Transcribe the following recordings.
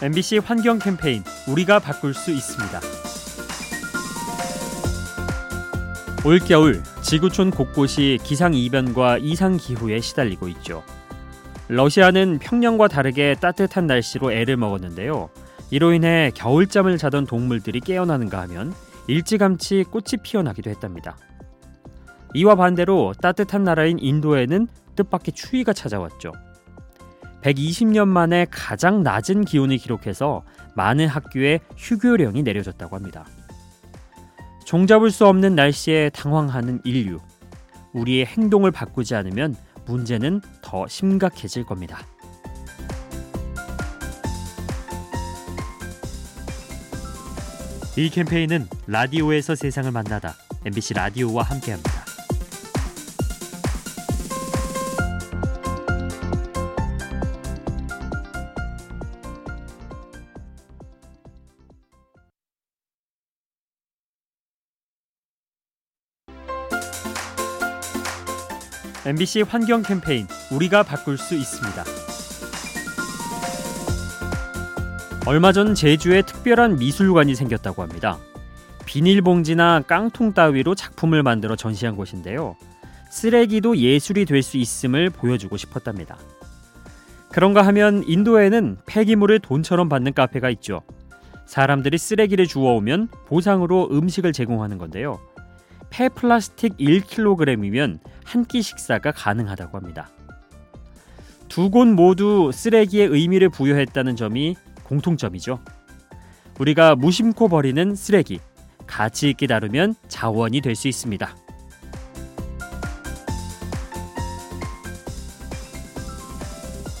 MBC 환경 캠페인 우리가 바꿀 수 있습니다. 올겨울 지구촌 곳곳이 기상 이변과 이상 기후에 시달리고 있죠. 러시아는 평년과 다르게 따뜻한 날씨로 애를 먹었는데요. 이로 인해 겨울잠을 자던 동물들이 깨어나는가 하면 일찌감치 꽃이 피어나기도 했답니다. 이와 반대로 따뜻한 나라인 인도에는 뜻밖의 추위가 찾아왔죠. 120년 만에 가장 낮은 기온을 기록해서 많은 학교에 휴교령이 내려졌다고 합니다. 종잡을 수 없는 날씨에 당황하는 인류. 우리의 행동을 바꾸지 않으면 문제는 더 심각해질 겁니다. 이 캠페인은 라디오에서 세상을 만나다 MBC 라디오와 함께합니다. MBC 환경 캠페인 우리가 바꿀 수 있습니다. 얼마 전 제주에 특별한 미술관이 생겼다고 합니다. 비닐봉지나 깡통 따위로 작품을 만들어 전시한 곳인데요. 쓰레기도 예술이 될 수 있음을 보여주고 싶었답니다. 그런가 하면 인도에는 폐기물을 돈처럼 받는 카페가 있죠. 사람들이 쓰레기를 주워오면 보상으로 음식을 제공하는 건데요. 폐플라스틱 1kg이면 한 끼 식사가 가능하다고 합니다. 두 곳 모두 쓰레기의 의미를 부여했다는 점이 공통점이죠. 우리가 무심코 버리는 쓰레기, 가치 있게 다루면 자원이 될 수 있습니다.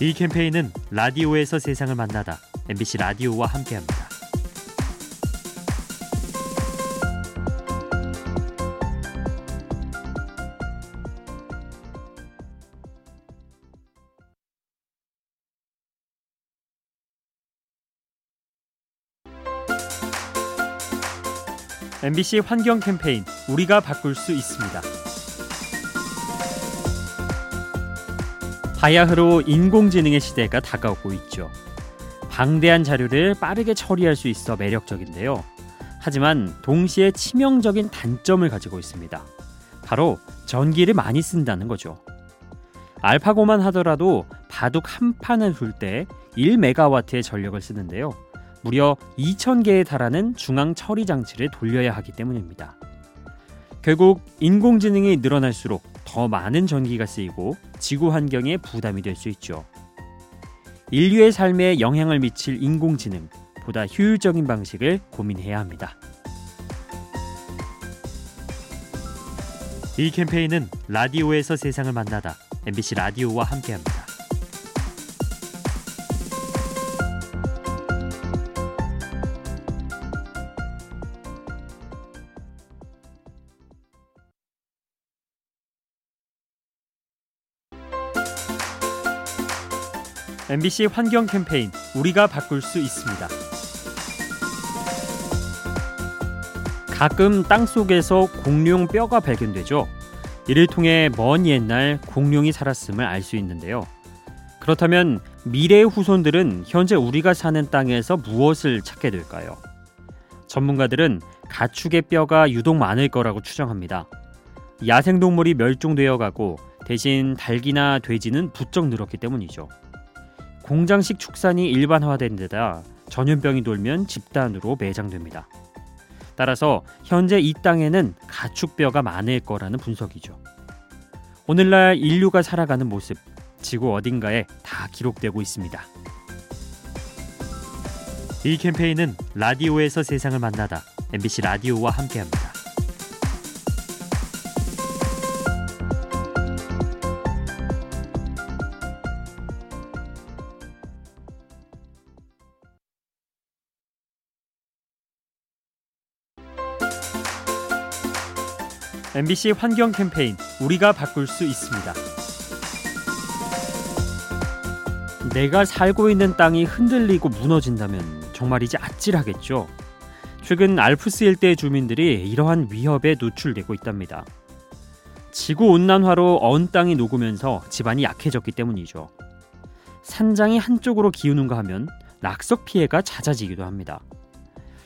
이 캠페인은 라디오에서 세상을 만나다 MBC 라디오와 함께합니다. MBC 환경 캠페인 우리가 바꿀 수 있습니다. 바야흐로 인공지능의 시대가 다가오고 있죠. 방대한 자료를 빠르게 처리할 수 있어 매력적인데요. 하지만 동시에 치명적인 단점을 가지고 있습니다. 바로 전기를 많이 쓴다는 거죠. 알파고만 하더라도 바둑 한 판을 둘 때 1메가와트의 전력을 쓰는데요. 무려 2,000개에 달하는 중앙 처리 장치를 돌려야 하기 때문입니다. 결국 인공지능이 늘어날수록 더 많은 전기가 쓰이고 지구 환경에 부담이 될 수 있죠. 인류의 삶에 영향을 미칠 인공지능 보다 효율적인 방식을 고민해야 합니다. 이 캠페인은 라디오에서 세상을 만나다 MBC 라디오와 함께합니다. MBC 환경 캠페인 우리가 바꿀 수 있습니다. 가끔 땅 속에서 공룡 뼈가 발견되죠. 이를 통해 먼 옛날 공룡이 살았음을 알 수 있는데요. 그렇다면 미래의 후손들은 현재 우리가 사는 땅에서 무엇을 찾게 될까요? 전문가들은 가축의 뼈가 유독 많을 거라고 추정합니다. 야생동물이 멸종되어 가고 대신 닭이나 돼지는 부쩍 늘었기 때문이죠. 공장식 축산이 일반화된 데다 전염병이 돌면 집단으로 매장됩니다. 따라서 현재 이 땅에는 가축뼈가 많을 거라는 분석이죠. 오늘날 인류가 살아가는 모습, 지구 어딘가에 다 기록되고 있습니다. 이 캠페인은 라디오에서 세상을 만나다 MBC 라디오와 함께합니다. MBC 환경 캠페인 우리가 바꿀 수 있습니다. 내가 살고 있는 땅이 흔들리고 무너진다면 정말 이제 아찔하겠죠. 최근 알프스 일대 주민들이 이러한 위협에 노출되고 있답니다. 지구 온난화로 언 땅이 녹으면서 집안이 약해졌기 때문이죠. 산장이 한쪽으로 기우는가 하면 낙석 피해가 잦아지기도 합니다.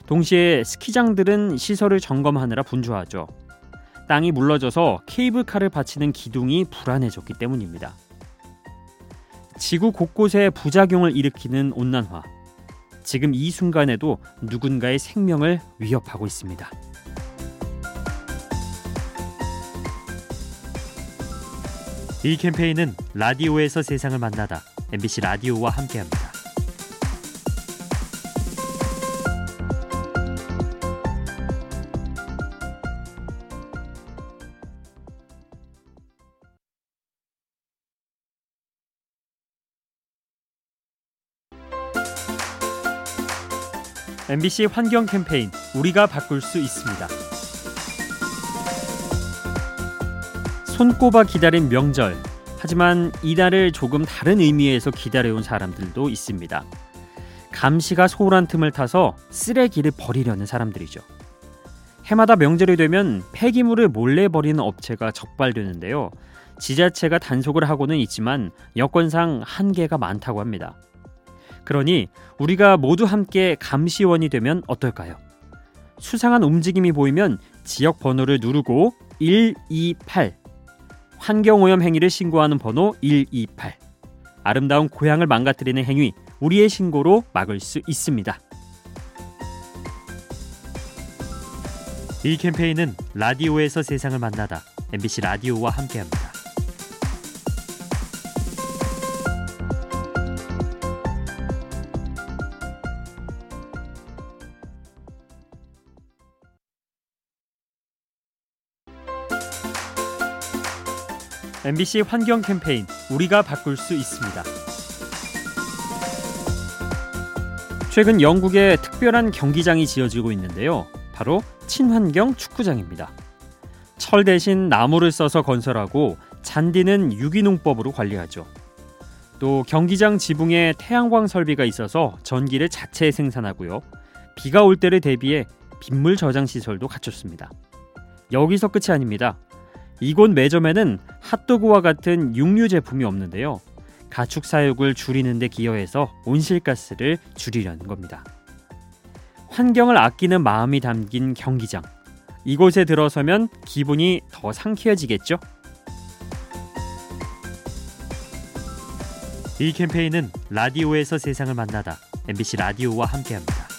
동시에 스키장들은 시설을 점검하느라 분주하죠. 땅이 물러져서 케이블카를 받치는 기둥이 불안해졌기 때문입니다. 지구 곳곳에 부작용을 일으키는 온난화. 지금 이 순간에도 누군가의 생명을 위협하고 있습니다. 이 캠페인은 라디오에서 세상을 만나다 MBC 라디오와 함께합니다. MBC 환경 캠페인 우리가 바꿀 수 있습니다. 손꼽아 기다린 명절. 하지만 이날을 조금 다른 의미에서 기다려온 사람들도 있습니다. 감시가 소홀한 틈을 타서 쓰레기를 버리려는 사람들이죠. 해마다 명절이 되면 폐기물을 몰래 버리는 업체가 적발되는데요. 지자체가 단속을 하고는 있지만 여건상 한계가 많다고 합니다. 그러니 우리가 모두 함께 감시원이 되면 어떨까요? 수상한 움직임이 보이면 지역 번호를 누르고 128 환경오염 행위를 신고하는 번호 128 아름다운 고향을 망가뜨리는 행위 우리의 신고로 막을 수 있습니다. 이 캠페인은 라디오에서 세상을 만나다 MBC 라디오와 함께합니다. MBC 환경 캠페인 우리가 바꿀 수 있습니다. 최근 영국에 특별한 경기장이 지어지고 있는데요. 바로 친환경 축구장입니다. 철 대신 나무를 써서 건설하고 잔디는 유기농법으로 관리하죠. 또 경기장 지붕에 태양광 설비가 있어서 전기를 자체 생산하고요. 비가 올 때를 대비해 빗물 저장 시설도 갖췄습니다. 여기서 끝이 아닙니다. 이곳 매점에는 핫도그와 같은 육류 제품이 없는데요. 가축 사육을 줄이는 데 기여해서 온실가스를 줄이려는 겁니다. 환경을 아끼는 마음이 담긴 경기장. 이곳에 들어서면 기분이 더 상쾌해지겠죠? 이 캠페인은 라디오에서 세상을 만나다 MBC 라디오와 함께합니다.